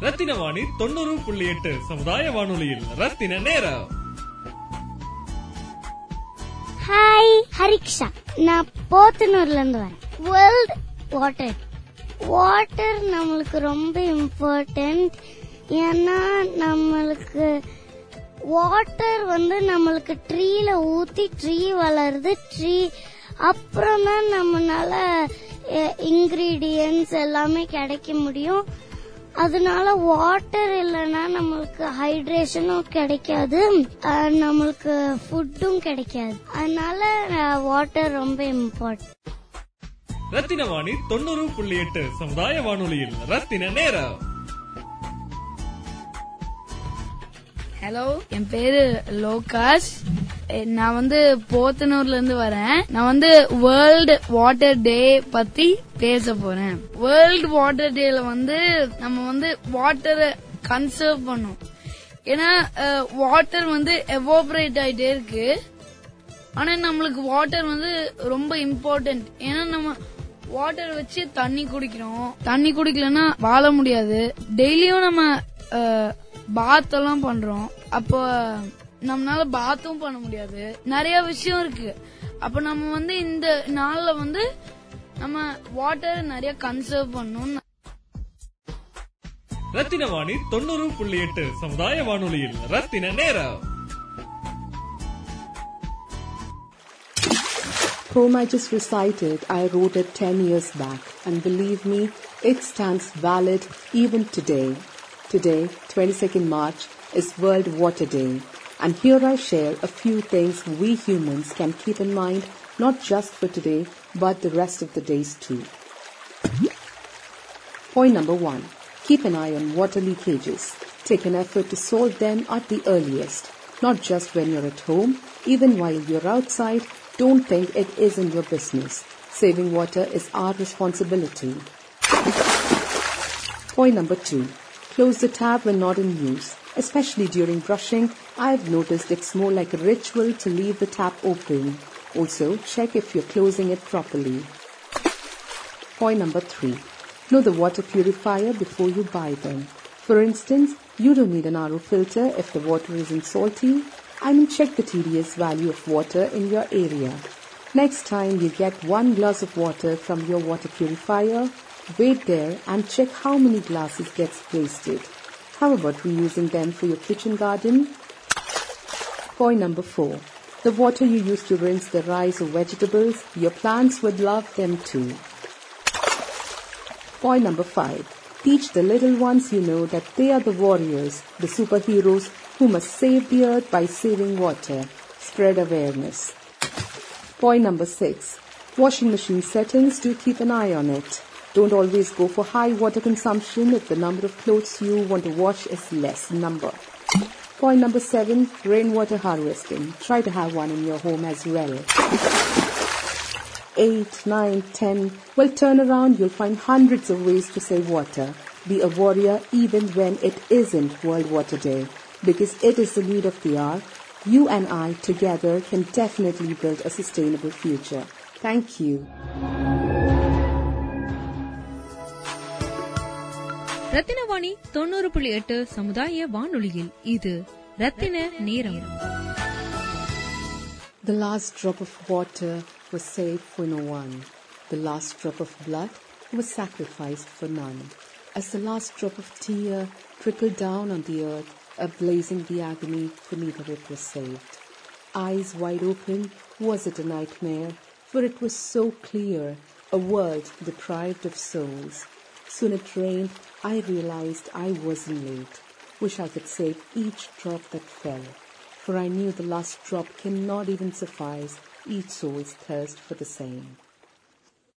ரத்தின வாணி தொண்ணூறு புள்ளி எட்டு சமுதாய வானொலியில். ரத்தின நேரம். ஹாய் ஹரிக்ஷா நான் போத்தனூர்ல இருந்து வரேன். வேர்ல்ட் வாட்டர் வாட்டர் நம்மளுக்கு ரொம்ப இம்பார்ட்டன்ட் ஏன்னா நம்மளுக்கு வாட்டர் வந்து நம்மளுக்கு ட்ரீல ஊத்தி ட்ரீ வளருது. ட்ரீ அப்புறம் தான் நம்மனால இன்கிரீடியன்ஸ் எல்லாமே கிடைக்க முடியும். அதனால வாட்டர் இல்லைன்னா நம்மளுக்கு ஹைட்ரேஷனும் கிடைக்காது. நம்மளுக்கு ஃபுட்டும் கிடைக்காது. அதனால வாட்டர் ரொம்ப இம்பார்ட்டன்ட் ரத்தின வாணி தொண்ணூறு புள்ளி எட்டு சமுதாய வானொலியில் ரத்தின நேரம். ஹலோ என் பேரு லோகாஷ். நான் வந்து போத்தனூர்ல இருந்து வரேன். நான் வந்து வேர்ல்டு வாட்டர் டே பத்தி பேச போறேன். வேர்ல்டு வாட்டர் டேல வந்து நம்ம வந்து வாட்டரை கன்சர்வ் பண்ணோம் ஏன்னா வாட்டர் வந்து எவோபரேட் ஆயிட்டே இருக்கு. ஆனா நம்மளுக்கு வாட்டர் வந்து ரொம்ப இம்பார்ட்டன்ட் ஏன்னா நம்ம வாட்டர் வச்சு தண்ணி குடிக்கிறோம். தண்ணி குடிக்கலன்னா வாழ முடியாது. டெய்லியும் நம்ம பாத் எல்லாம் பண்றோம். அப்போ நம்மளால பாத்தும் பண்ண முடியாது. நிறைய விஷயம் இருக்கு. அப்ப நம்ம வந்து இந்த நாள்ல வந்து நம்ம வாட்டர் நிறைய கன்சர்வ் பண்ணணும். ரத்தின வாணி தொண்ணூறு புள்ளி எட்டு சமுதாய வானொலியில். ரத்தின நேரம். Poem I just recited, I wrote it 10 years back, and believe me, it stands valid even today. Today, 22nd March, is World Water Day, and here I share a few things we humans can keep in mind, not just for today, but the rest of the days too. Point number one. Keep an eye on water leakages. Take an effort to solve them at the earliest. Not just when you're at home, even while you're outside, don't think it isn't your business. Saving water is our responsibility. Point number two. Close the tap when not in use. Especially during brushing, I've noticed it's more like a ritual to leave the tap open. Also, check if you're closing it properly. Point number three. Know the water purifier before you buy them. For instance, you don't need an RO filter if the water isn't salty. I mean, check the TDS value of water in your area. Next time you get one glass of water from your water purifier, wait there and check how many glasses gets wasted. How about reusing them for your kitchen garden? Point number four. The water you use to rinse the rice or vegetables, your plants would love them too. Point number five. Teach the little ones you know that they are the warriors, the superheroes who must save the earth by saving water. Spread awareness. Point number six. Washing machine settings, do keep an eye on it. Don't always go for high water consumption if the number of clothes you want to wash is less number. Point number seven, rainwater harvesting. Try to have one in your home as well. 8, nine, ten. Well, turn around, you'll find hundreds of ways to save water. Be a warrior even when it isn't World Water Day. Because it is the need of the hour. You and I together can definitely build a sustainable future. Thank you. Rathinavani தொண்ணூறு புள்ளி எட்டு சமுதாய வானொலியில் இது ரத்தின நேரம் The last drop of water was saved for no one. The last drop of blood was sacrificed for none. As the last drop of tear trickled down on the earth, ablazing the agony, for neither it was saved. Eyes wide open, was it a nightmare? For it was so clear, a world deprived of souls. Soon it rained, I realized I wasn't late. Wish I could save each drop that fell. For I knew the last drop cannot even suffice each soul's thirst for the same.